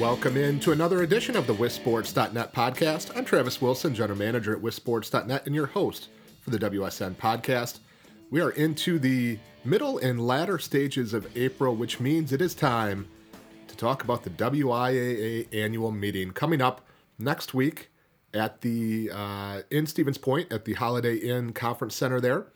Welcome in to another edition of the WisSports.net podcast. I'm Travis Wilson, General Manager at WisSports.net, and your host for the WSN podcast. We are into the middle and latter stages of April, which means it is time to talk about the WIAA annual meeting coming up next week at the uh, in Stevens Point at the Holiday Inn Conference Center there.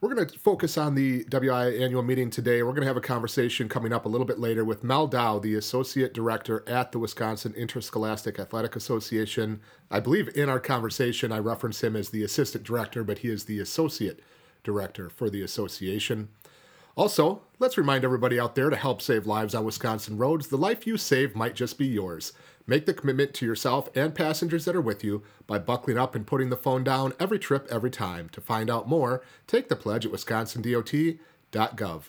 We're going to focus on the WI annual meeting today. We're going to have a conversation coming up a little bit later with Mel Dow, the Associate Director at the Wisconsin Interscholastic Athletic Association. I believe in our conversation I reference him as the Assistant Director, but he is the Associate Director for the association. Also, let's remind everybody out there to help save lives on Wisconsin roads. The life you save might just be yours. Make the commitment to yourself and passengers that are with you by buckling up and putting the phone down every trip, every time. To find out more, take the pledge at wisconsindot.gov.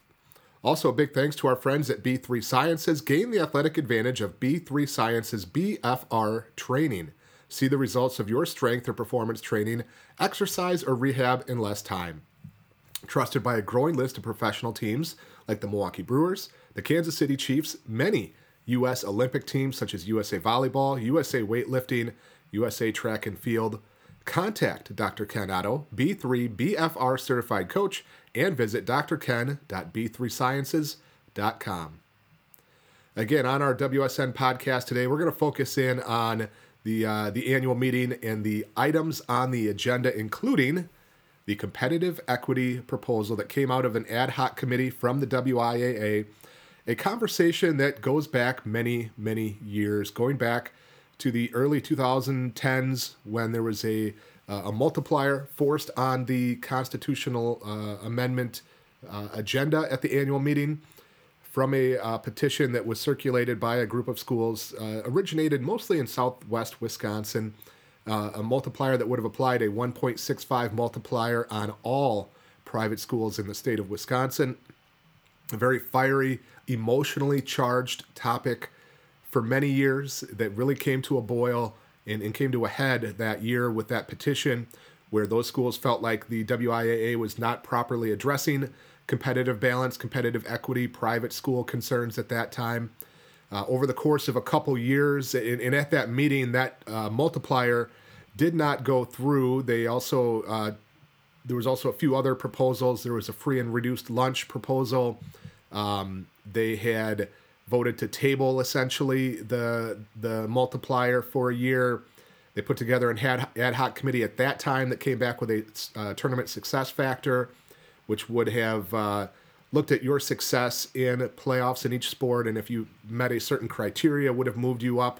Also, a big thanks to our friends at B3 Sciences. Gain the athletic advantage of B3 Sciences BFR training. See the results of your strength or performance training, exercise, or rehab in less time. Trusted by a growing list of professional teams like the Milwaukee Brewers, the Kansas City Chiefs, many U.S. Olympic teams such as USA Volleyball, USA Weightlifting, USA Track and Field. Contact Dr. Ken Otto, B3 BFR certified coach, and visit drken.b3sciences.com. Again, on our WSN podcast today, we're going to focus in on the uh, the annual meeting and the items on the agenda, including the competitive equity proposal that came out of an ad hoc committee from the WIAA a conversation that goes back many, many years, going back to the early 2010s when there was a, uh, a multiplier forced on the constitutional uh, amendment uh, agenda at the annual meeting from a uh, petition that was circulated by a group of schools, uh, originated mostly in southwest Wisconsin. Uh, a multiplier that would have applied a 1.65 multiplier on all private schools in the state of Wisconsin. A very fiery emotionally charged topic for many years that really came to a boil and, and came to a head that year with that petition where those schools felt like the WIAA was not properly addressing competitive balance, competitive equity, private school concerns at that time. Uh, over the course of a couple years, and, and at that meeting, that uh, multiplier did not go through. They also uh, there was also a few other proposals. There was a free and reduced lunch proposal. Um, they had voted to table essentially the the multiplier for a year. They put together an ad, ad hoc committee at that time that came back with a uh, tournament success factor, which would have uh, looked at your success in playoffs in each sport, and if you met a certain criteria, would have moved you up.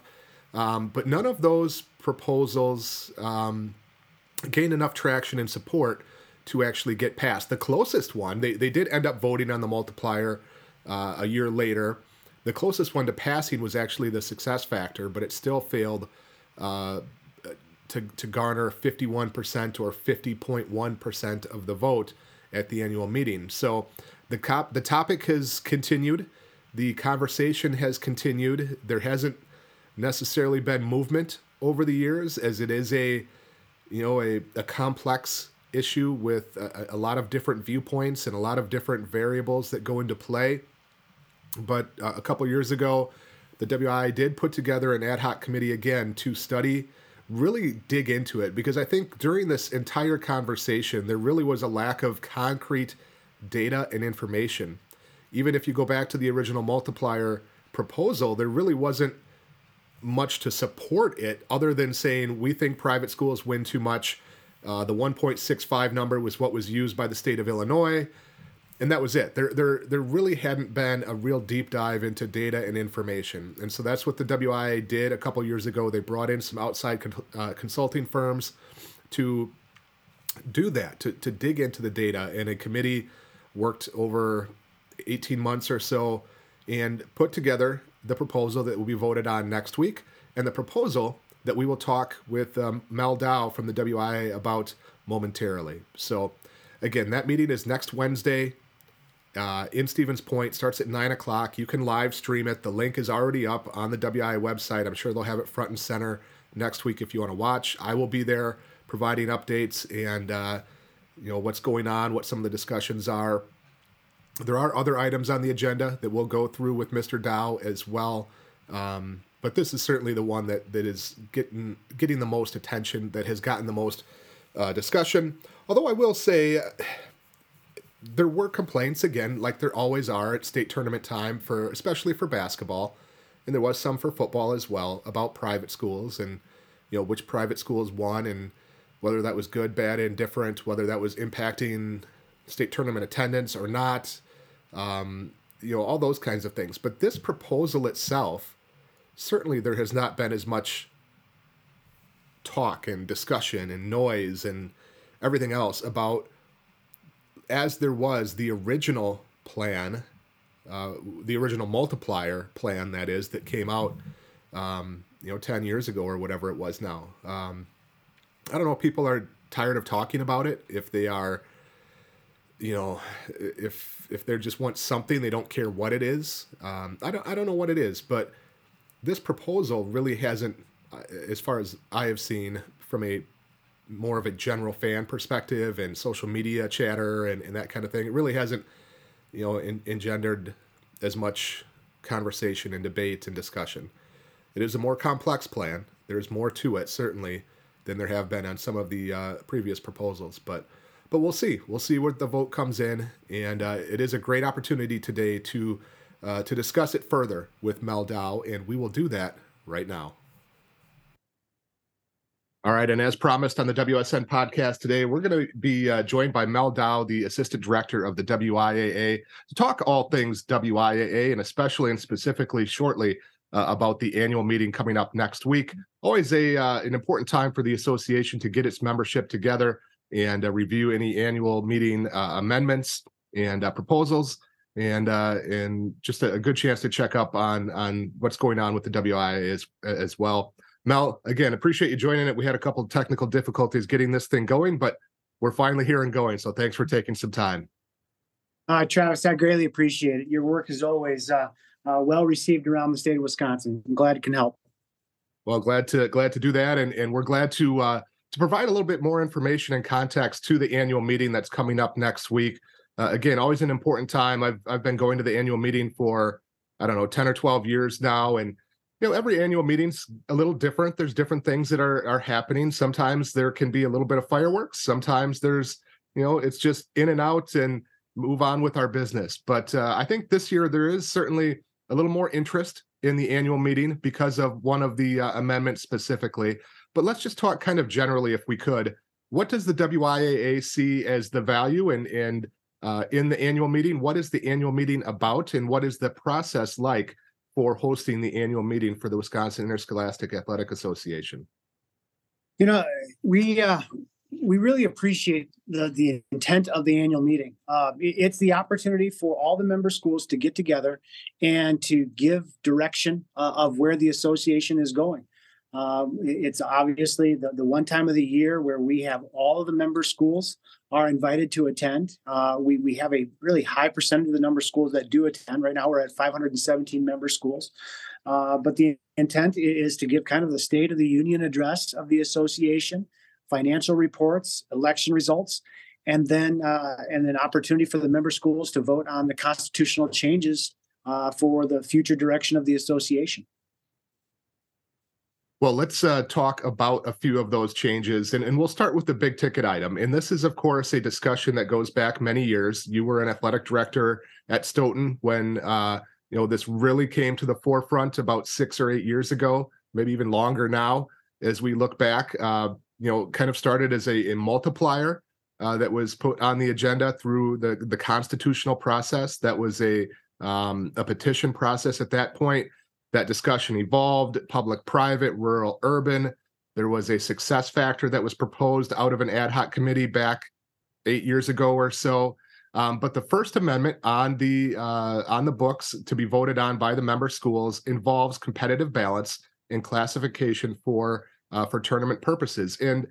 Um, but none of those proposals um, gained enough traction and support to actually get passed. The closest one, they, they did end up voting on the multiplier uh, a year later. The closest one to passing was actually the success factor, but it still failed uh, to, to garner 51% or 50.1% of the vote at the annual meeting. So the, cop, the topic has continued, the conversation has continued. There hasn't necessarily been movement over the years, as it is a you know a, a complex issue with a, a, lot of different viewpoints and a lot of different variables that go into play. But uh, a couple years ago, the WI did put together an ad hoc committee again to study, really dig into it, because I think during this entire conversation, there really was a lack of concrete data and information. Even if you go back to the original multiplier proposal, there really wasn't much to support it other than saying we think private schools win too much uh, the 1.65 number was what was used by the state of Illinois, and that was it. There, there, there really hadn't been a real deep dive into data and information, and so that's what the WIA did a couple years ago. They brought in some outside con- uh, consulting firms to do that, to, to dig into the data, and a committee worked over 18 months or so and put together the proposal that will be voted on next week. And the proposal that we will talk with um, Mel Dow from the WIA about momentarily. So, again, that meeting is next Wednesday uh, in Stevens Point. Starts at nine o'clock. You can live stream it. The link is already up on the WIA website. I'm sure they'll have it front and center next week if you want to watch. I will be there providing updates and uh, you know what's going on, what some of the discussions are. There are other items on the agenda that we'll go through with Mr. Dow as well Um, but this is certainly the one that that is getting getting the most attention, that has gotten the most uh, discussion. Although I will say. there were complaints again, like there always are at state tournament time for, especially for basketball, and there was some for football as well about private schools and you know which private schools won and whether that was good, bad, indifferent, whether that was impacting state tournament attendance or not, um, you know, all those kinds of things. But this proposal itself, certainly there has not been as much talk and discussion and noise and everything else about as there was the original plan, uh, the original multiplier plan that is that came out, um, you know, ten years ago or whatever it was now. Um, I don't know if people are tired of talking about it, if they are, you know, if if they just want something, they don't care what it is. Um, I don't I don't know what it is, but this proposal really hasn't, uh, as far as I have seen from a more of a general fan perspective and social media chatter and, and that kind of thing, it really hasn't, you know, in, engendered as much conversation and debate and discussion. It is a more complex plan. There's more to it, certainly, than there have been on some of the uh, previous proposals. But but we'll see. We'll see what the vote comes in, and uh, it is a great opportunity today to uh, to discuss it further with Mel Dow, and we will do that right now. All right, and as promised on the WSN podcast today, we're going to be uh, joined by Mel Dow, the assistant director of the WIAA, to talk all things WIAA, and especially and specifically shortly uh, about the annual meeting coming up next week. Always a uh, an important time for the association to get its membership together and uh, review any annual meeting uh, amendments and uh, proposals, and and just a, a, good chance to check up on on what's going on with the WIAA as as well. Mel, again, appreciate you joining it. We had a couple of technical difficulties getting this thing going, but we're finally here and going. So thanks for taking some time. Uh, Travis, I greatly appreciate it. Your work is always uh, uh, well received around the state of Wisconsin. I'm glad it can help. Well, glad to glad to do that, and and we're glad to uh, to provide a little bit more information and context to the annual meeting that's coming up next week. Uh, again, always an important time. I've I've been going to the annual meeting for I don't know ten or twelve years now, and you know every annual meeting's a little different there's different things that are are happening sometimes there can be a little bit of fireworks sometimes there's you know it's just in and out and move on with our business but uh, i think this year there is certainly a little more interest in the annual meeting because of one of the uh, amendments specifically. But let's just talk kind of generally if we could. What does the wiaa see as the value and and uh, in the annual meeting? What is the annual meeting about and what is the process like for hosting the annual meeting for the Wisconsin Interscholastic Athletic Association? You know, we uh, we really appreciate the the intent of the annual meeting. Uh, it's the opportunity for all the member schools to get together and to give direction uh, of where the association is going. Um, it's obviously the, the one time of the year where we have all of the member schools are invited to attend. Uh, we, we have a really high percentage of the number of schools that do attend. Right now, we're at 517 member schools. Uh, but the intent is to give kind of the State of the Union address of the association, financial reports, election results, and then uh, and an opportunity for the member schools to vote on the constitutional changes uh, for the future direction of the association. Well, let's uh, talk about a few of those changes, and, and we'll start with the big ticket item. And this is, of course, a discussion that goes back many years. You were an athletic director at Stoughton when uh, you know this really came to the forefront about six or eight years ago, maybe even longer now. As we look back, uh, you know, kind of started as a, a multiplier uh, that was put on the agenda through the the constitutional process. That was a um, a petition process at that point that discussion evolved public, private, rural, urban. There was a success factor that was proposed out of an ad hoc committee back eight years ago or so. Um, but the First Amendment on the uh, on the books to be voted on by the member schools involves competitive balance and classification for uh, for tournament purposes. And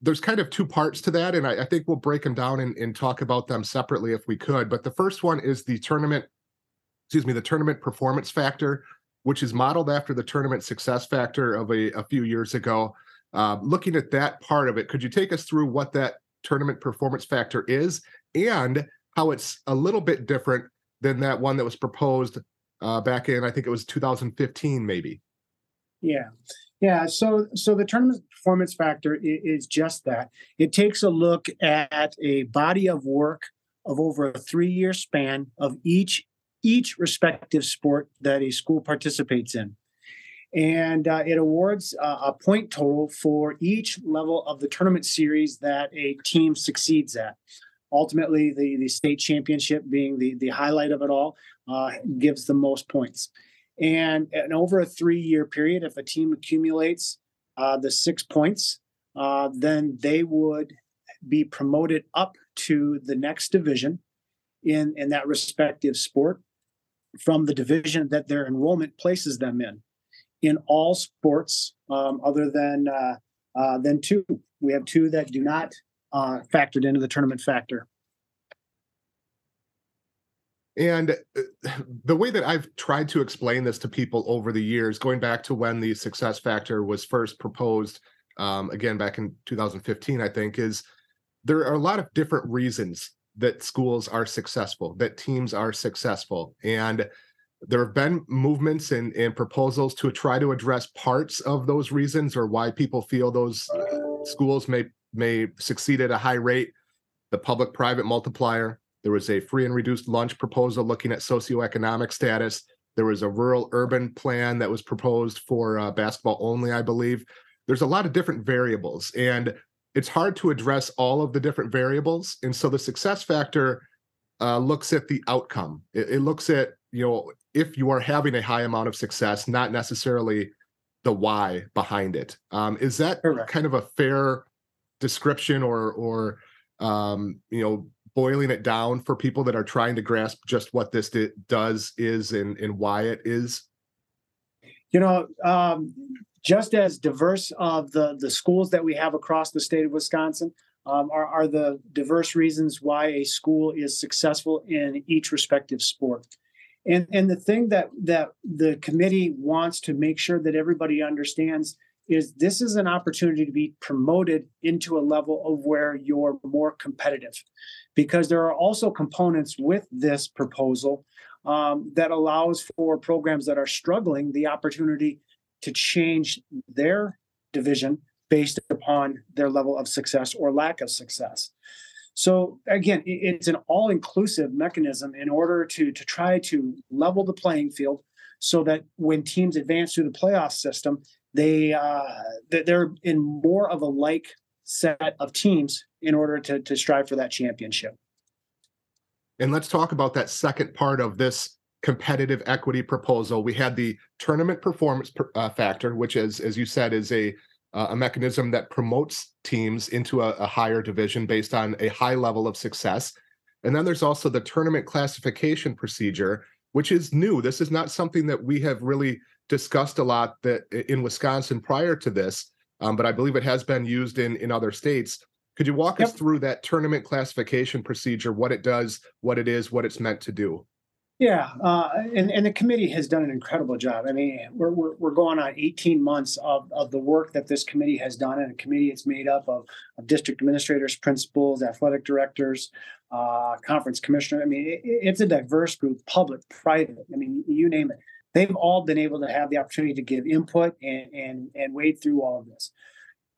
there's kind of two parts to that, and I, I think we'll break them down and, and talk about them separately if we could. But the first one is the tournament, excuse me, the tournament performance factor which is modeled after the tournament success factor of a, a few years ago. Uh, looking at that part of it, could you take us through what that tournament performance factor is and how it's a little bit different than that one that was proposed uh, back in I think it was 2015, maybe. Yeah, yeah. So so the tournament performance factor is, just that. It takes a look at a body of work of over a three year span of each each respective sport that a school participates in and uh, it awards uh, a point total for each level of the tournament series that a team succeeds at. Ultimately, the, the state championship being the, the highlight of it all uh, gives the most points. And, and over a three year period, if a team accumulates uh, the six points, uh, then they would be promoted up to the next division in, in that respective sport from the division that their enrollment places them in in all sports um, other than uh, uh, than two. We have two that do not uh, factored into the tournament factor. And uh, the way that I've tried to explain this to people over the years, going back to when the success factor was first proposed, um, again back in 2015, I think, is there are a lot of different reasons that schools are successful, that teams are successful, and there have been movements and, and proposals to try to address parts of those reasons or why people feel those schools may may succeed at a high rate. The public-private multiplier. There was a free and reduced lunch proposal looking at socioeconomic status. There was a rural-urban plan that was proposed for uh, basketball only, I believe. There's a lot of different variables, and it's hard to address all of the different variables. And so the success factor uh, looks at the outcome. It, it looks at you know if you are having a high amount of success, not necessarily the why behind it. Um, is that Correct. kind of a fair description or or um, you know boiling it down for people that are trying to grasp just what this does is and and why it is? You know, um, just as diverse of the the schools that we have across the state of Wisconsin, um, are, are, the diverse reasons why a school is successful in each respective sport. And and the thing that that the committee wants to make sure that everybody understands is this is an opportunity to be promoted into a level of where you're more competitive. Because there are also components with this proposal um, that allows for programs that are struggling the opportunity to change their division based upon their level of success or lack of success. So again, it's an all-inclusive mechanism in order to to try to level the playing field, so that when teams advance through the playoff system, they uh, they're in more of a like set of teams in order to to strive for that championship. And let's talk about that second part of this competitive equity proposal. We had the tournament performance uh, factor, which is, as you said, is a uh, a mechanism that promotes teams into a, a higher division based on a high level of success. And then there's also the tournament classification procedure, which is new. This is not something that we have really discussed a lot that in Wisconsin prior to this, um, but I believe it has been used in in other states. Could you walk yep. us through that tournament classification procedure, what it does, what it is, what it's meant to do? Yeah, uh, and, and the committee has done an incredible job. I mean, we're, we're, we're, going on 18 months of, of the work that this committee has done. And a committee it's made up of, of district administrators, principals, athletic directors, uh, conference commissioner. I mean, it, it's a diverse group, public, private. I mean, you name it. They've all been able to have the opportunity to give input and, and, and wade through all of this.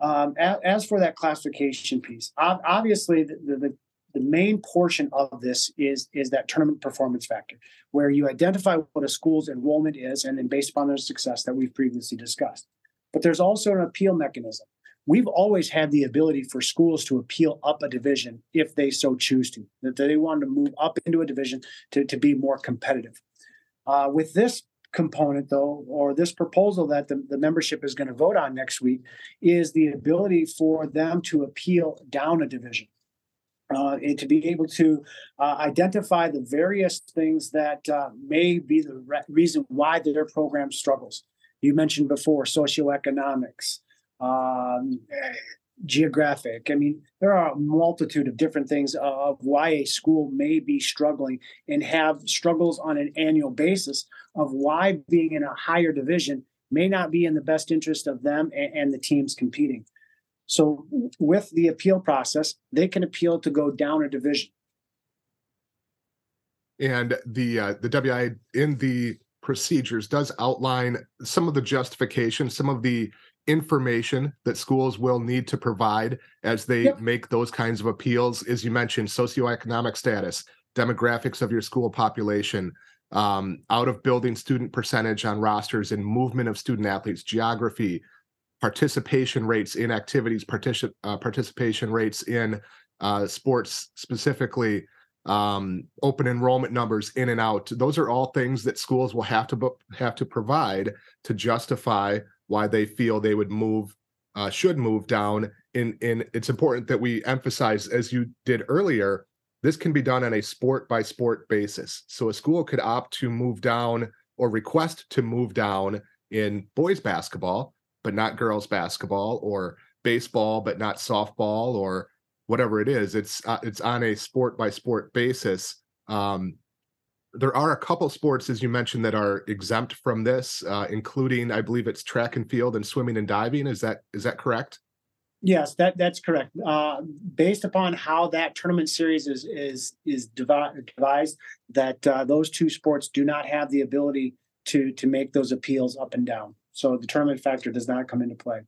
Um, as, as, for that classification piece, obviously the, the, the main portion of this is is that tournament performance factor where you identify what a school's enrollment is and then based upon their success that we've previously discussed. But there's also an appeal mechanism. We've always had the ability for schools to appeal up a division if they so choose to that they want to move up into a division to, to be more competitive. Uh, with this component though or this proposal that the, the membership is going to vote on next week is the ability for them to appeal down a division uh, and to be able to uh, identify the various things that uh, may be the re- reason why their program struggles. You mentioned before socioeconomics, um, geographic. I mean, there are a multitude of different things of why a school may be struggling and have struggles on an annual basis of why being in a higher division may not be in the best interest of them and, and the teams competing. So with the appeal process, they can appeal to go down a division. And the uh, the WI in the procedures does outline some of the justification, some of the information that schools will need to provide as they yep. make those kinds of appeals. As you mentioned, socioeconomic status, demographics of your school population, um, out of building student percentage on rosters and movement of student athletes, geography, participation rates in activities, particip- uh, participation rates in uh, sports specifically, um, open enrollment numbers in and out. Those are all things that schools will have to have to provide to justify why they feel they would move uh, should move down. In in it's important that we emphasize, as you did earlier, this can be done on a sport by sport basis. So a school could opt to move down or request to move down in boys basketball, but not girls basketball, or baseball, but not softball, or whatever it is. It's uh, it's on a sport by sport basis. Um, there are a couple sports, as you mentioned, that are exempt from this, uh, including, I believe, it's track and field and swimming and diving. Is that is that correct? Yes, that that's correct. Uh, based upon how that tournament series is is is devised, that uh, those two sports do not have the ability to to make those appeals up and down. So the tournament factor does not come into play.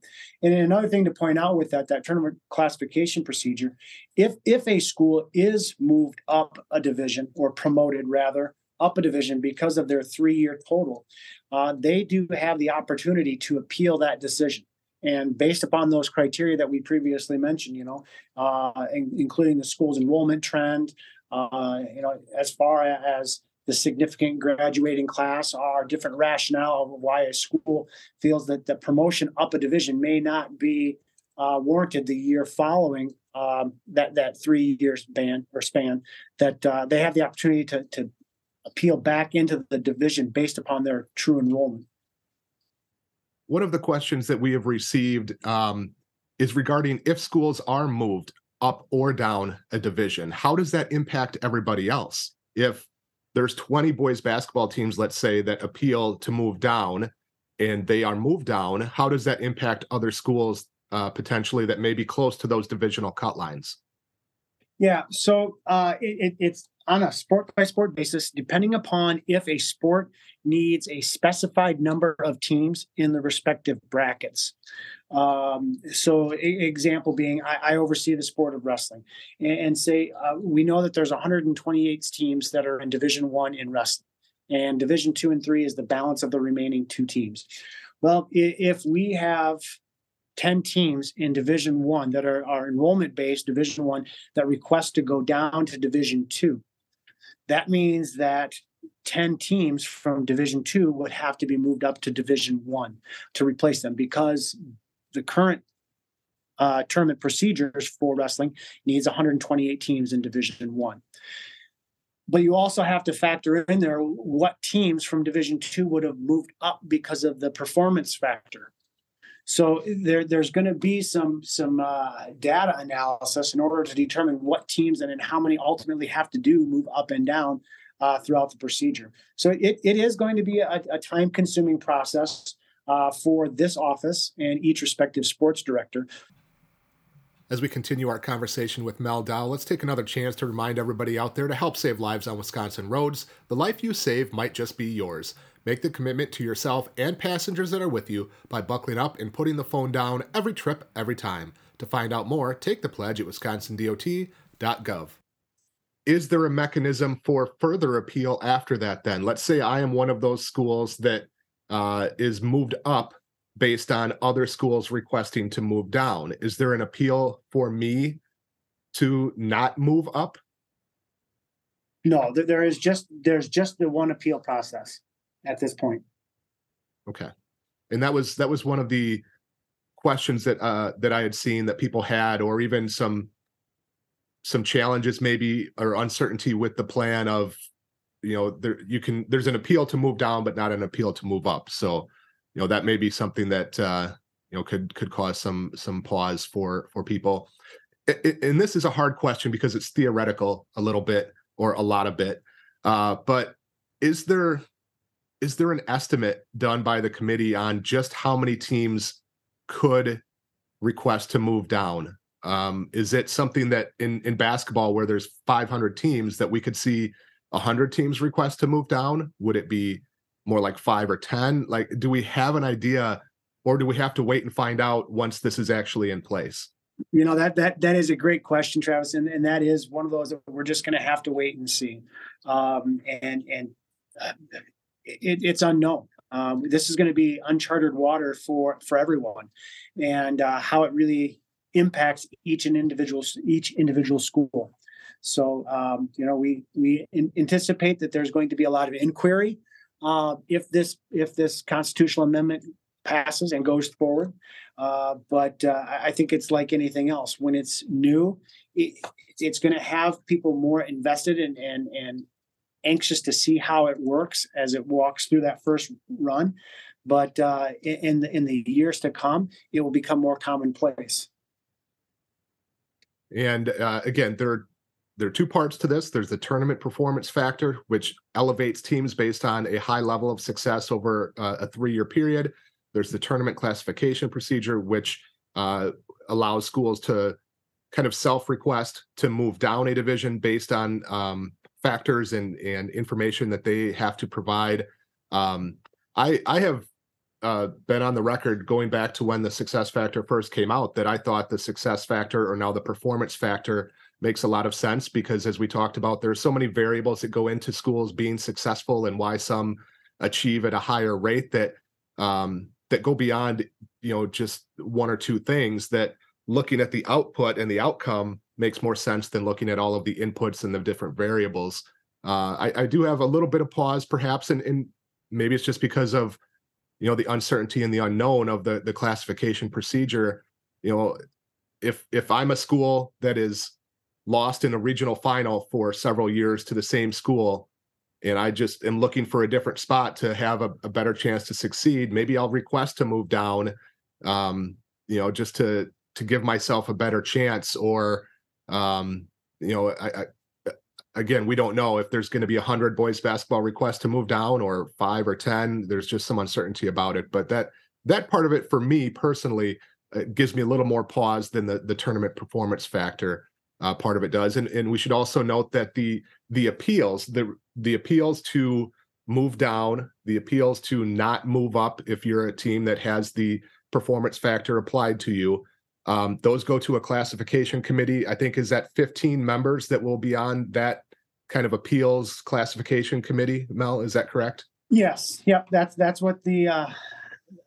And another thing to point out with that that tournament classification procedure, if if a school is moved up a division or promoted rather up a division because of their three year total, uh, they do have the opportunity to appeal that decision. And based upon those criteria that we previously mentioned, you know, uh, in, including the school's enrollment trend, uh, you know, as far as the significant graduating class, our different rationale of why a school feels that the promotion up a division may not be uh, warranted the year following um, that that three years span or span, that uh, they have the opportunity to, to appeal back into the division based upon their true enrollment one of the questions that we have received um, is regarding if schools are moved up or down a division, how does that impact everybody else? If there's 20 boys basketball teams, let's say, that appeal to move down and they are moved down, how does that impact other schools uh, potentially that may be close to those divisional cut lines? Yeah, so uh, it, it's on a sport by sport basis, depending upon if a sport needs a specified number of teams in the respective brackets. Um, so, example being, I, I, oversee the sport of wrestling, and, and say uh, we know that there's 128 teams that are in Division One in wrestling, and Division Two and Three is the balance of the remaining two teams. Well, if we have 10 teams in division one that are, are enrollment based division one that request to go down to division two that means that 10 teams from division two would have to be moved up to division one to replace them because the current uh, tournament procedures for wrestling needs 128 teams in division one. But you also have to factor in there what teams from division two would have moved up because of the performance factor so there, there's going to be some some uh, data analysis in order to determine what teams and then how many ultimately have to do move up and down uh, throughout the procedure. So it, it is going to be a, a time consuming process uh, for this office and each respective sports director. As we continue our conversation with Mel Dow, let's take another chance to remind everybody out there to help save lives on Wisconsin roads. The life you save might just be yours. Make the commitment to yourself and passengers that are with you by buckling up and putting the phone down every trip, every time. To find out more, take the pledge at wisconsindot.gov. Is there a mechanism for further appeal after that then? Let's say I am one of those schools that uh, is moved up based on other schools requesting to move down. Is there an appeal for me to not move up? No, there is just there's just the one appeal process at this point. Okay, and that was that was one of the questions that uh, that I had seen that people had, or even some some challenges maybe or uncertainty with the plan of you know there you can there's an appeal to move down but not an appeal to move up. So you know that may be something that uh you know could could cause some some pause for for people. And this is a hard question because it's theoretical a little bit or a lot of bit. Uh but is there is there an estimate done by the committee on just how many teams could request to move down? Um, is it something that in in basketball where there's 500 teams that we could see 100 teams request to move down? Would it be more like five or 10? Like, do we have an idea or do we have to wait and find out once this is actually in place? You know that that that is a great question, Travis, and, and that is one of those that we're just going to have to wait and see, um, and and uh, it, it's unknown. Um, this is going to be uncharted water for for everyone, and uh, how it really impacts each and individual each individual school. So um, you know we we anticipate that there's going to be a lot of inquiry uh, if this if this constitutional amendment passes and goes forward. Uh, but uh, I think it's like anything else. When it's new, it, it's going to have people more invested and and and anxious to see how it works as it walks through that first run. But uh, in the, in the years to come, it will become more commonplace. And uh, again, there are there are two parts to this. There's the tournament performance factor, which elevates teams based on a high level of success over uh, a three year period. There's the tournament classification procedure, which uh, allows schools to kind of self request to move down a division based on um, factors and, and information that they have to provide. Um, I, I have uh, been on the record going back to when the success factor first came out that I thought the success factor or now the performance factor makes a lot of sense because as we talked about, there's so many variables that go into schools being successful and why some achieve at a higher rate that um, that go beyond you know just one or two things that looking at the output and the outcome makes more sense than looking at all of the inputs and the different variables. Uh, I, I, do have a little bit of pause, perhaps, and, and maybe it's just because of you know the uncertainty and the unknown of the the classification procedure. You know, if if I'm a school that is lost in a regional final for several years to the same school, and I just am looking for a different spot to have a, a better chance to succeed, maybe I'll request to move down, um, you know, just to to give myself a better chance. Or, um, you know, I, I again, we don't know if there's going to be a hundred boys basketball requests to move down or five or ten. There's just some uncertainty about it. But that that part of it for me personally uh, gives me a little more pause than the the tournament performance factor uh, part of it does. And and we should also note that the the appeals the the appeals to move down, the appeals to not move up if you're a team that has the performance factor applied to you. Um, those go to a classification committee. I think is that 15 members that will be on that kind of appeals classification committee. Mel, is that correct? Yes. Yep. That's that's what the uh,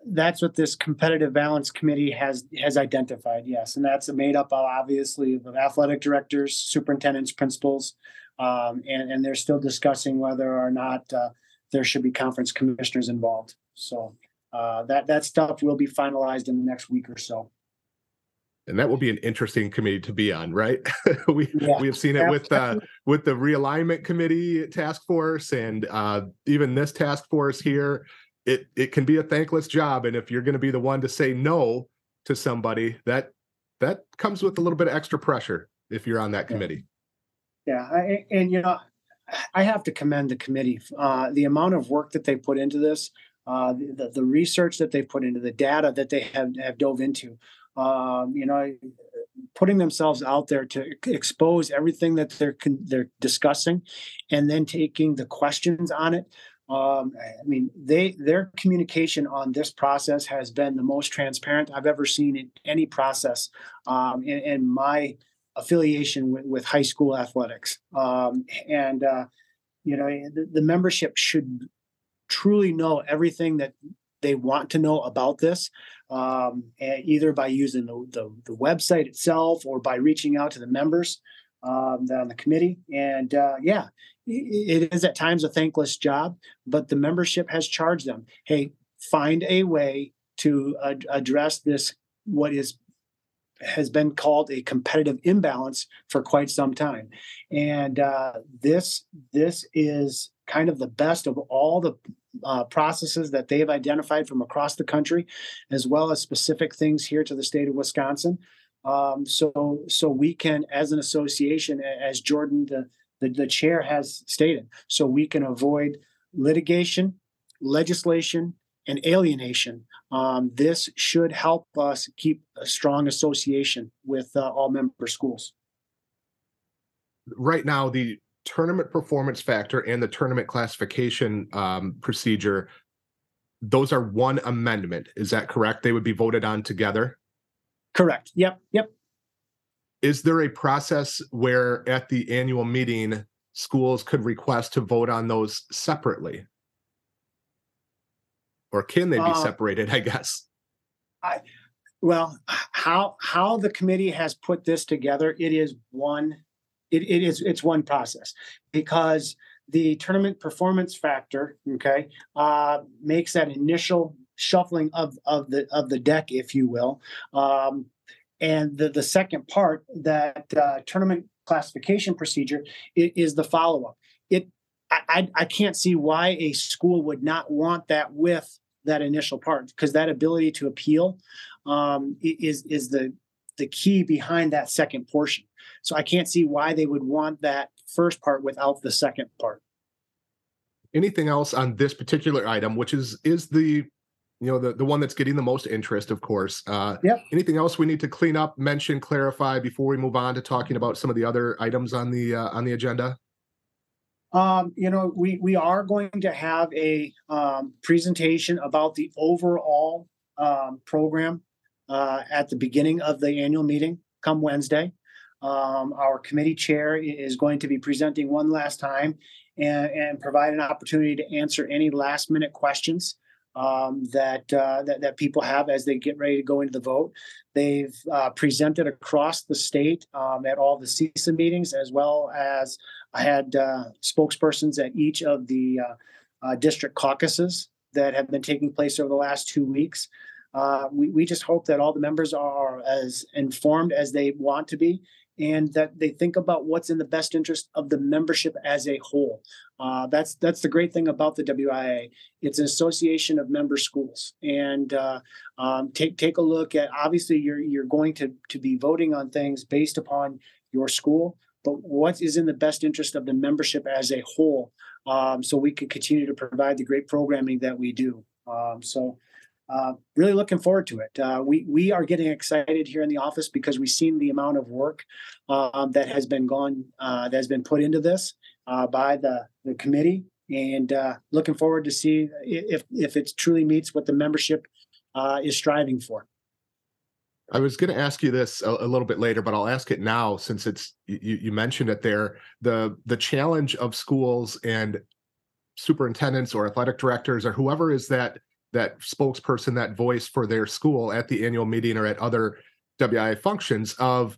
that's what this competitive balance committee has has identified yes and that's made up of obviously of athletic directors superintendents principals um, and and they're still discussing whether or not uh, there should be conference commissioners involved so uh, that that stuff will be finalized in the next week or so and that will be an interesting committee to be on right? We yeah, we have seen it with uh with the realignment committee task force and uh even this task force here. It it can be a thankless job and if you're going to be the one to say no to somebody that that comes with a little bit of extra pressure if you're on that committee. Yeah, I, and you know i have to commend the committee uh, the amount of work that they put into this uh, the, the research that they've put into the data that they have, have dove into um, you know putting themselves out there to expose everything that they're they're discussing and then taking the questions on it um, I mean, they their communication on this process has been the most transparent I've ever seen in any process um, in, in, my affiliation with, with, high school athletics. Um, and uh, you know, the, the, membership should truly know everything that they want to know about this, um, either by using the, the, the website itself or by reaching out to the members um, on the committee. And uh, yeah, it is at times a thankless job, but the membership has charged them hey, find a way to ad- address this, what is has been called a competitive imbalance for quite some time and uh, this this is kind of the best of all the uh, processes that they've identified from across the country as well as specific things here to the state of wisconsin um, so so we can, as an association, as Jordan the, the the chair has stated, so we can avoid litigation, legislation, and alienation. Um, this should help us keep a strong association with uh, all member schools. Right now, the tournament performance factor and the tournament classification um, procedure, those are one amendment. Is that correct? They would be voted on together? Correct. Yep. Yep. Is there a process where at the annual meeting, schools could request to vote on those separately? Or can they be uh, separated, I guess? I well, how how the committee has put this together, it is one it, it is it's one process because the tournament performance factor, okay, uh, makes that initial shuffling of of the of the deck, if you will. Um, and the the second part, that uh, tournament classification procedure, is the follow up. It I, I can't see why a school would not want that with that initial part because that ability to appeal um, is is the the key behind that second portion. So I can't see why they would want that first part without the second part. Anything else on this particular item, which is is the you know the the one that's getting the most interest, of course. Uh, yep. Anything else we need to clean up, mention, clarify before we move on to talking about some of the other items on the uh, on the agenda? Um, you know, we we are going to have a um, presentation about the overall um, program uh, at the beginning of the annual meeting come Wednesday. Um, our committee chair is going to be presenting one last time and, and provide an opportunity to answer any last minute questions um, that, uh, that, that people have as they get ready to go into the vote. They've uh, presented across the state um, at all the CESA meetings, as well as I had uh, spokespersons at each of the uh, uh, district caucuses that have been taking place over the last two weeks. Uh, we, we just hope that all the members are as informed as they want to be and that they think about what's in the best interest of the membership as a whole. Uh, that's that's the great thing about the WIA. It's an association of member schools, and uh, um, take take a look at. Obviously, you're you're going to to be voting on things based upon your school, but what is in the best interest of the membership as a whole, um, so we can continue to provide the great programming that we do. Um, so uh, really looking forward to it. Uh, we we are getting excited here in the office because we've seen the amount of work um, that has been gone uh, that has been put into this uh, by the the committee, and uh, looking forward to see if if it truly meets what the membership is striving for. I was going to ask you this a, a, little bit later, but I'll ask it now since it's you, you mentioned it there. The the challenge of schools and superintendents or athletic directors or whoever is that that spokesperson, that voice for their school at the annual meeting or at other WIA functions of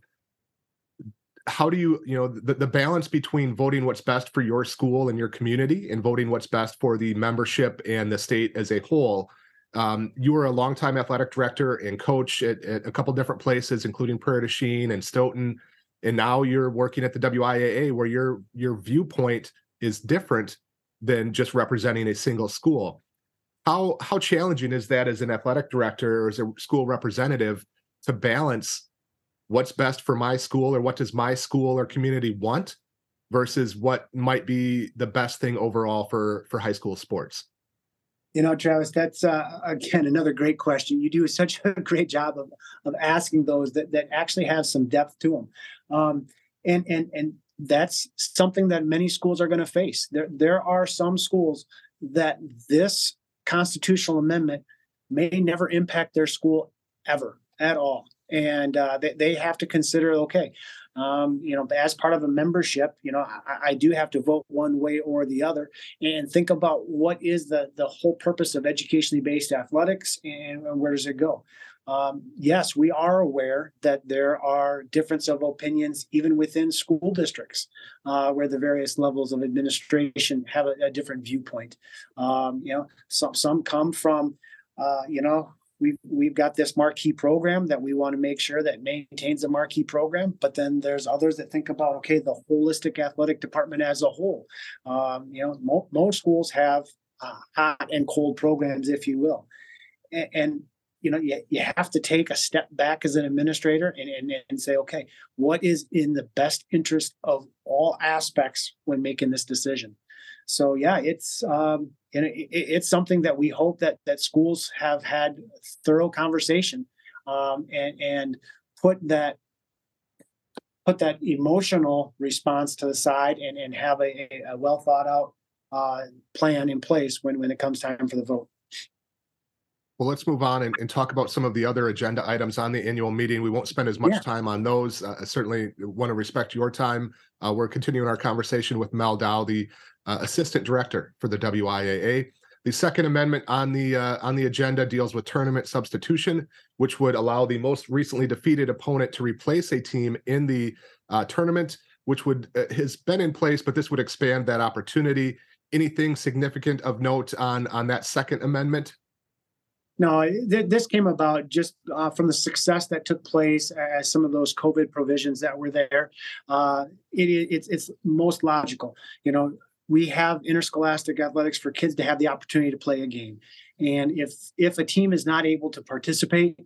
how do you, you know, the, the balance between voting what's best for your school and your community and voting what's best for the membership and the state as a whole. Um, you were a longtime athletic director and coach at, at a couple different places, including Prairie du Chien and Stoughton, and now you're working at the WIAA, where your your viewpoint is different than just representing a single school how how challenging is that as an athletic director or as a school representative to balance what's best for my school or what does my school or community want versus what might be the best thing overall for for high school sports? You know travis that's uh, again another great question. You do such a great job of, of asking those that, that actually have some depth to them um, and and and that's something that many schools are going to face. There there are some schools that this constitutional amendment may never impact their school ever at all. And uh, they, they have to consider, okay, um, you know, as part of a membership, you know, I, I, do have to vote one way or the other, and think about what is the the whole purpose of educationally based athletics and where does it go. Um, yes, we are aware that there are difference of opinions even within school districts, uh, where the various levels of administration have a, a different viewpoint. Um, you know, some some come from, uh, you know, we've we've got this marquee program that we want to make sure that maintains a marquee program but then there's others that think about okay the holistic athletic department as a whole um, you know mo- most schools have uh, hot and cold programs if you will and, and you know you, you have to take a step back as an administrator and, and, and say okay what is in the best interest of all aspects when making this decision so yeah it's um know, it, it's something that we hope that that schools have had thorough conversation um and and put that put that emotional response to the side and, and have a, a well thought out uh, plan in place when, when it comes time for the vote. Well, let's move on and, and, talk about some of the other agenda items on the annual meeting. We won't spend as much yeah. time on those. Uh, certainly want to respect your time. Uh, we're continuing our conversation with Mel Dow, the uh, assistant director for the WIAA. The Second Amendment on the uh, on the agenda deals with tournament substitution, which would allow the most recently defeated opponent to replace a team in the uh, tournament, which would uh, has been in place, but this would expand that opportunity. Anything significant of note on on that Second Amendment? No, th- this came about just uh, from the success that took place as some of those COVID provisions that were there. Uh, it, it's, it's most logical. You know, we have interscholastic athletics for kids to have the opportunity to play a game. And if if a team is not able to participate,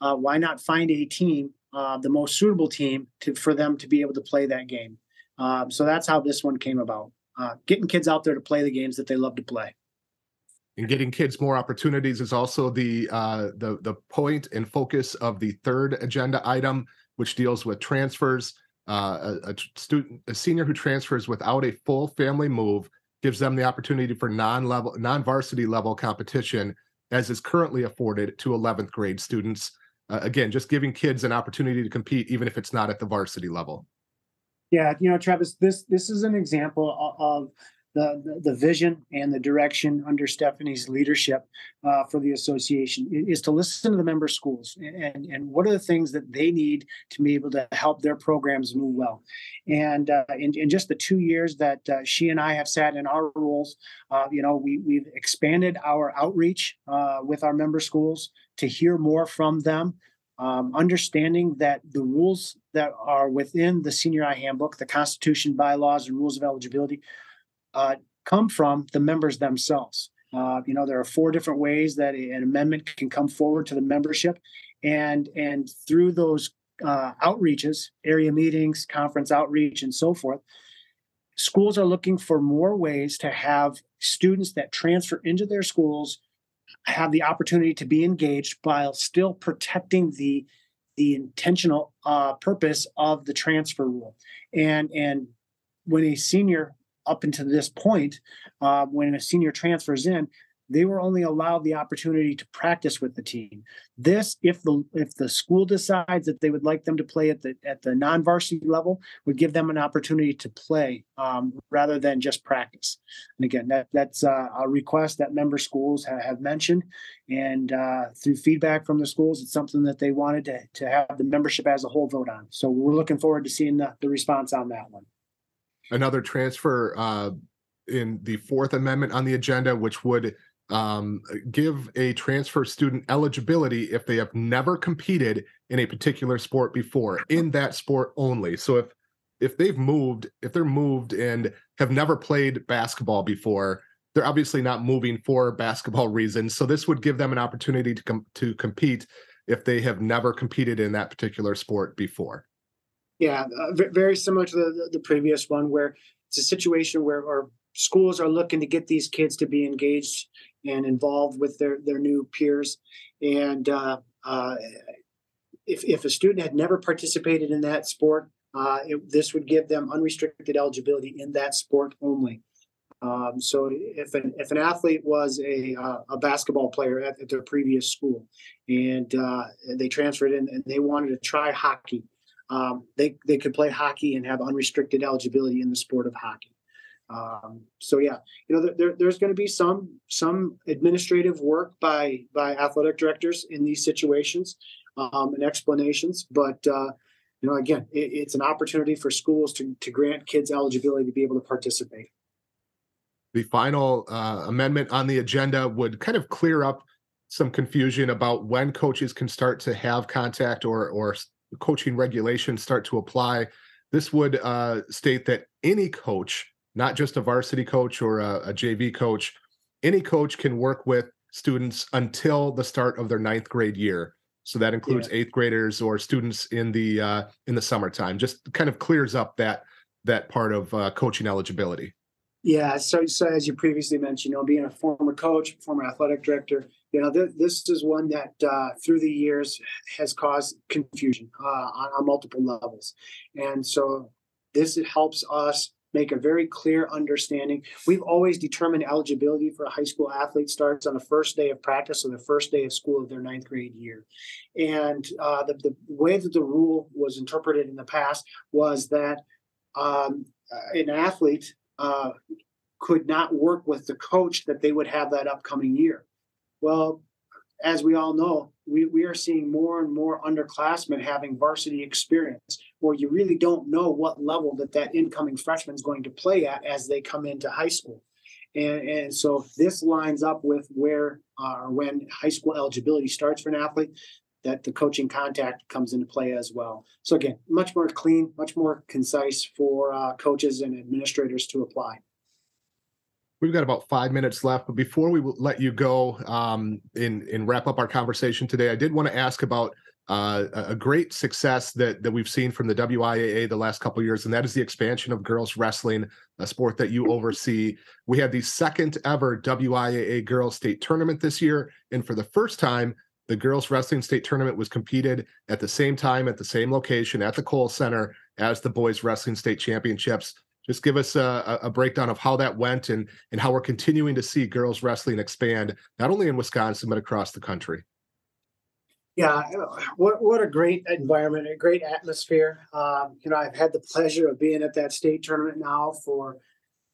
uh, why not find a team, uh, the most suitable team, to for them to be able to play that game? Um, so that's how this one came about. Uh, getting kids out there to play the games that they love to play. And getting kids more opportunities is also the uh, the the point and focus of the third agenda item, which deals with transfers. Uh, a, a, student, a senior who transfers without a full family move gives them the opportunity for non-level, non-varsity level competition, as is currently afforded to 11th grade students. Uh, again, just giving kids an opportunity to compete, even if it's not at the varsity level. Yeah, you know, Travis, this this is an example of the, the, vision and the direction under Stephanie's leadership uh, for the association is to listen to the member schools and, and what are the things that they need to be able to help their programs move well. And uh, in, in just the two years that uh, she and I have sat in our roles, uh, you know, we, we've expanded our outreach uh, with our member schools to hear more from them. Um, understanding that the rules that are within the senior I handbook, the Constitution, bylaws, and rules of eligibility uh, come from the members themselves. Uh, you know, there are four different ways that an amendment can come forward to the membership, and and through those uh, outreaches, area meetings, conference outreach, and so forth, schools are looking for more ways to have students that transfer into their schools have the opportunity to be engaged while still protecting the the intentional uh, purpose of the transfer rule. And and when a senior up until this point, uh, when a senior transfers in, they were only allowed the opportunity to practice with the team. This, if the if the school decides that they would like them to play at the at the non-varsity level, would give them an opportunity to play um, rather than just practice. And again, that that's uh, a request that member schools ha- have mentioned, and uh, through feedback from the schools, it's something that they wanted to to have the membership as a whole vote on. So we're looking forward to seeing the, the response on that one another transfer uh, in the Fourth Amendment on the agenda, which would um, give a transfer student eligibility if they have never competed in a particular sport before, in that sport only. So if if they've moved, if they're moved and have never played basketball before, they're obviously not moving for basketball reasons. So this would give them an opportunity to com- to compete if they have never competed in that particular sport before. Yeah, uh, very similar to the, the previous one, where it's a situation where our schools are looking to get these kids to be engaged and involved with their their new peers, and uh, uh, if if a student had never participated in that sport, uh, it, this would give them unrestricted eligibility in that sport only. Um, so if an if an athlete was a uh, a basketball player at, at their previous school, and uh, they transferred in and they wanted to try hockey, um, they they could play hockey and have unrestricted eligibility in the sport of hockey. Um, so yeah, you know, there, there's going to be some some administrative work by by athletic directors in these situations um, and explanations, but uh, you know, again, it, it's an opportunity for schools to to grant kids eligibility to be able to participate. The final uh, amendment on the agenda would kind of clear up some confusion about when coaches can start to have contact or or coaching regulations start to apply, this would uh, state that any coach, not just a varsity coach or a, a JV coach, any coach can work with students until the start of their ninth grade year. So that includes yeah. eighth graders or students in the uh, in the summertime. Just kind of clears up that that part of uh, coaching eligibility. Yeah. So, so as you previously mentioned, you know, being a former coach, former athletic director, you know, th- this is one that uh, through the years has caused confusion uh, on, on, multiple levels. And so this helps us make a very clear understanding. We've always determined eligibility for a high school athlete starts on the first day of practice or the first day of school of their ninth grade year. And uh, the, the way that the rule was interpreted in the past was that um, an athlete uh, could not work with the coach that they would have that upcoming year. Well, as we all know, we, we are seeing more and more underclassmen having varsity experience where you really don't know what level that that incoming freshman is going to play at as they come into high school. And, and so this lines up with where uh, when high school eligibility starts for an athlete, that the coaching contact comes into play as well. So again, much more clean, much more concise for uh, coaches and administrators to apply. We've got about five minutes left, but before we let you go um, and, and wrap up our conversation today, I did want to ask about uh, a great success that that we've seen from the WIAA the last couple years, and that is the expansion of girls wrestling, a sport that you oversee. We had the second ever WIAA girls state tournament this year, and for the first time, the girls wrestling state tournament was competed at the same time at the same location at the Kohl Center as the boys wrestling state championships just give us a, a, breakdown of how that went and and how we're continuing to see girls wrestling expand not only in Wisconsin but across the country. Yeah, what what a great environment, a great atmosphere. Um, you know, I've had the pleasure of being at that state tournament now for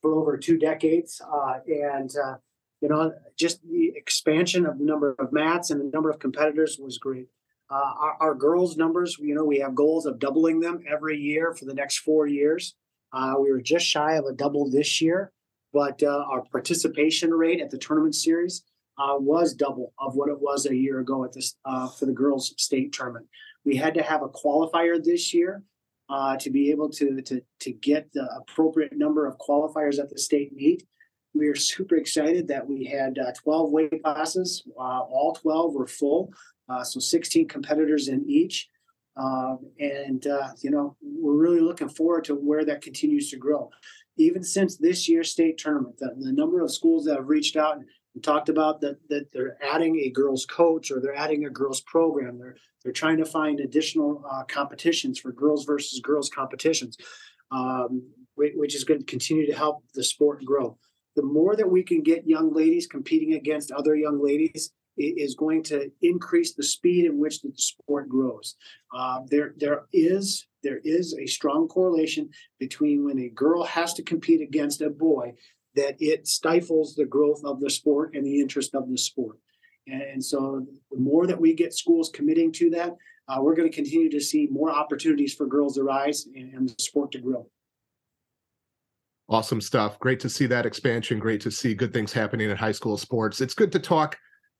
for over two decades, uh, and uh, you know, just the expansion of the number of mats and the number of competitors was great. Uh, our, our girls' numbers, you know, we have goals of doubling them every year for the next four years. Uh, we were just shy of a double this year, but uh, our participation rate at the tournament series uh, was double of what it was a year ago at this uh, for the girls' state tournament. We had to have a qualifier this year uh, to be able to, to to get the appropriate number of qualifiers at the state meet. We are super excited that we had uh, 12 weight classes. all 12 were full, so 16 competitors in each. Um, and, you know, we're really looking forward to where that continues to grow. Even since this year's state tournament, the, the number of schools that have reached out and, talked about that, that they're adding a girls coach or they're adding a girls program. They're, they're trying to find additional uh, competitions for girls versus girls competitions, um, which is going to continue to help the sport grow. The more that we can get young ladies competing against other young ladies, is going to increase the speed in which the sport grows. Uh, there, there is there is a strong correlation between when a girl has to compete against a boy, that it stifles the growth of the sport and the interest of the sport. And so, the more that we get schools committing to that, uh, we're going to continue to see more opportunities for girls to rise and, and the sport to grow. Awesome stuff. Great to see that expansion. Great to see good things happening in high school sports. It's good to talk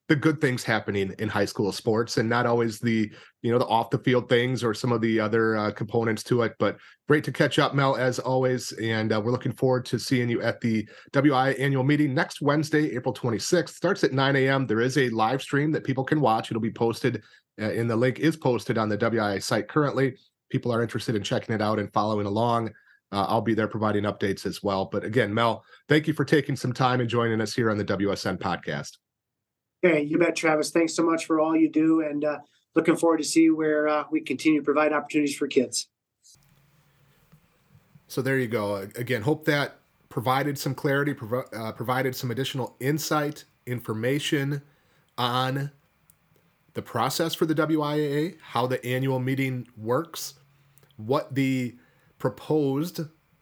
the good things happening in high school sports and not always the you know the off the field things or some of the other uh, components to it but great to catch up mel as always and uh, we're looking forward to seeing you at the wi annual meeting next wednesday april 26th starts at 9 a.m there is a live stream that people can watch. It'll be posted uh, and the link is posted on the wi site currently. People are interested in checking it out and following along. Uh, I'll be there providing updates as well. But again, Mel, thank you for taking some time and joining us here on the WSN podcast. Hey, you bet, Travis. Thanks so much for all you do, and uh, looking forward to see where uh, we continue to provide opportunities for kids. So there you go. Again, hope that provided some clarity, prov- uh, provided some additional insight, information on the process for the WIAA, how the annual meeting works, what the proposed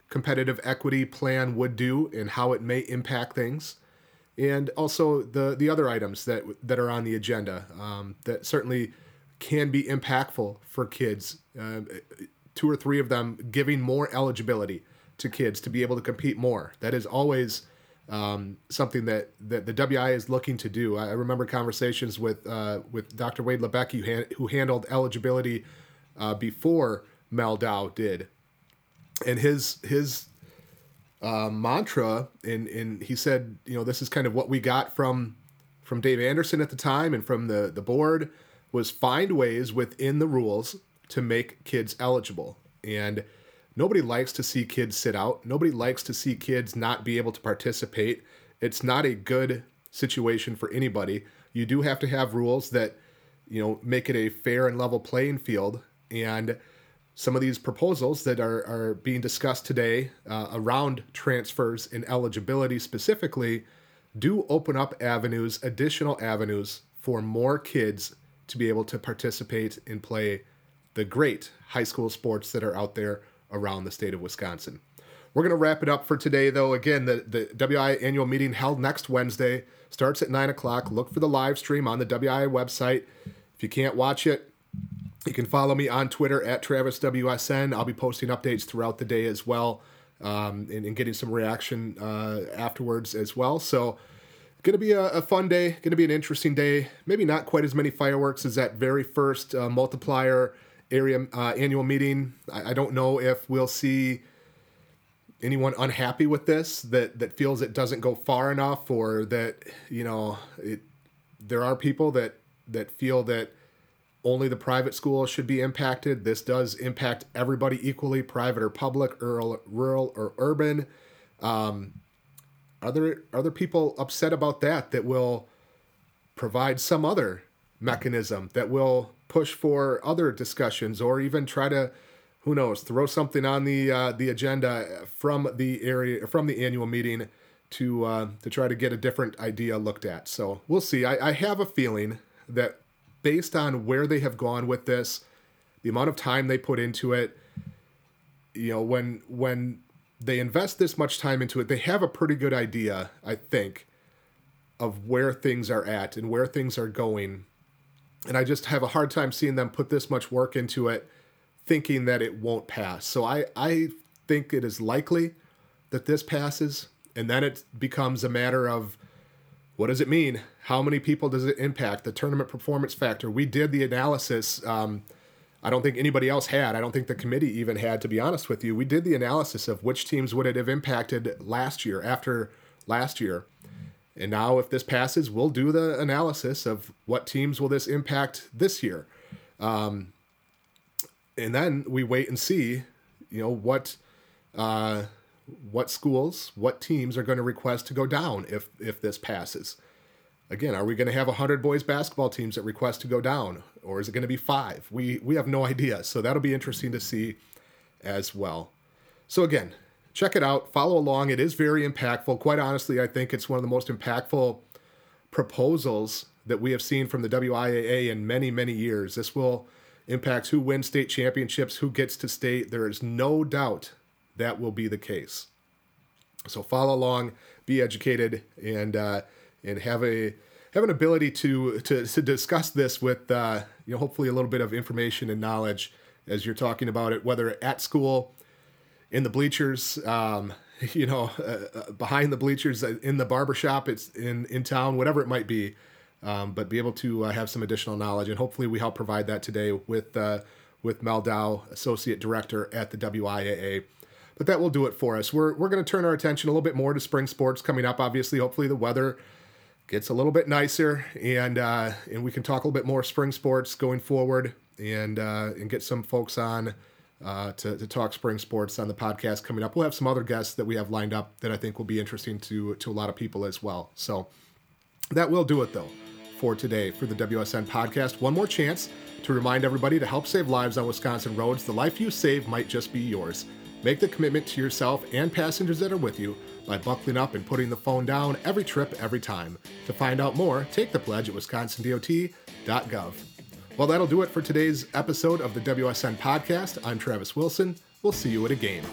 competitive equity plan would do, and how it may impact things and also the the other items that that are on the agenda um, that certainly can be impactful for kids. Uh, two or three of them giving more eligibility to kids to be able to compete more. That is always um, something that, that the WI is looking to do. I remember conversations with uh, with Dr. Wade Labecki, who, ha- who handled eligibility uh, before Mel Dow did, and his his uh, mantra, and and he said, you know, this is kind of what we got from from Dave Anderson at the time and from the the board was find ways within the rules to make kids eligible. And nobody likes to see kids sit out. Nobody likes to see kids not be able to participate. It's not a good situation for anybody. You do have to have rules that, you know, make it a fair and level playing field. And some of these proposals that are, are being discussed today uh, around transfers and eligibility specifically do open up avenues, additional avenues for more kids to be able to participate and play the great high school sports that are out there around the state of Wisconsin. We're going to wrap it up for today, though. Again, the, the WI annual meeting held next Wednesday starts at 9 o'clock. Look for the live stream on the WI website. If you can't watch it, you can follow me on Twitter at TravisWSN. I'll be posting updates throughout the day as well um, and, and, getting some reaction uh, afterwards as well. So, going to be a, a, fun day, going to be an interesting day. Maybe not quite as many fireworks as that very first uh, multiplier area uh, annual meeting. I, I, don't know if we'll see anyone unhappy with this that that feels it doesn't go far enough, or that you know it. There are people that that feel that only the private schools should be impacted. This does impact everybody equally, private or public, rural, rural or urban. Um, are there are there people upset about that that will provide some other mechanism that will push for other discussions or even try to who knows throw something on the uh, the agenda from the area from the annual meeting to uh, to try to get a different idea looked at. So we'll see. I, I have a feeling that based on where they have gone with this, the amount of time they put into it, you know, when when they invest this much time into it, they have a pretty good idea, I think, of where things are at and where things are going. And I just have a hard time seeing them put this much work into it thinking that it won't pass. So I, I think it is likely that this passes, and then it becomes a matter of what does it mean? How many people does it impact? The tournament performance factor. We did the analysis. Um, I don't think anybody else had. I don't think the committee even had, to be honest with you. We did the analysis of which teams would it have impacted last year, after last year. And now, if this passes, we'll do the analysis of what teams will this impact this year. Um, and then we wait and see, you know, what uh, what schools, what teams are going to request to go down if if this passes. Again, are we going to have 100 boys basketball teams that request to go down or is it going to be 5? We we have no idea. So that'll be interesting to see as well. So again, check it out, follow along. It is very impactful. Quite honestly, I think it's one of the most impactful proposals that we have seen from the WIAA in many, many years. This will impact who wins state championships, who gets to state. There is no doubt that will be the case. So follow along, be educated, and uh, and have a have an ability to to, to discuss this with uh, you know hopefully a little bit of information and knowledge as you're talking about it, whether at school, in the bleachers, um, you know, uh, uh behind the bleachers, uh, in the barbershop, it's in in town, whatever it might be. Um, but be able to uh, have some additional knowledge, and hopefully we help provide that today with with Mel Dow, Associate Director at the WIAA. But that will do it for us. We're, we're going to turn our attention a little bit more to spring sports coming up. Obviously, hopefully the weather gets a little bit nicer and uh, and we can talk a little bit more spring sports going forward and uh, and get some folks on uh, to, to talk spring sports on the podcast coming up. We'll have some other guests that we have lined up that I think will be interesting to to a lot of people as well. So that will do it though for today for the WSN podcast. One more chance to remind everybody to help save lives on Wisconsin roads. The life you save might just be yours. Make the commitment to yourself and passengers that are with you by buckling up and putting the phone down every trip, every time. To find out more, take the pledge at wisconsindot.gov. Well, that'll do it for today's episode of the WSN podcast. I'm Travis Wilson. We'll see you at a game.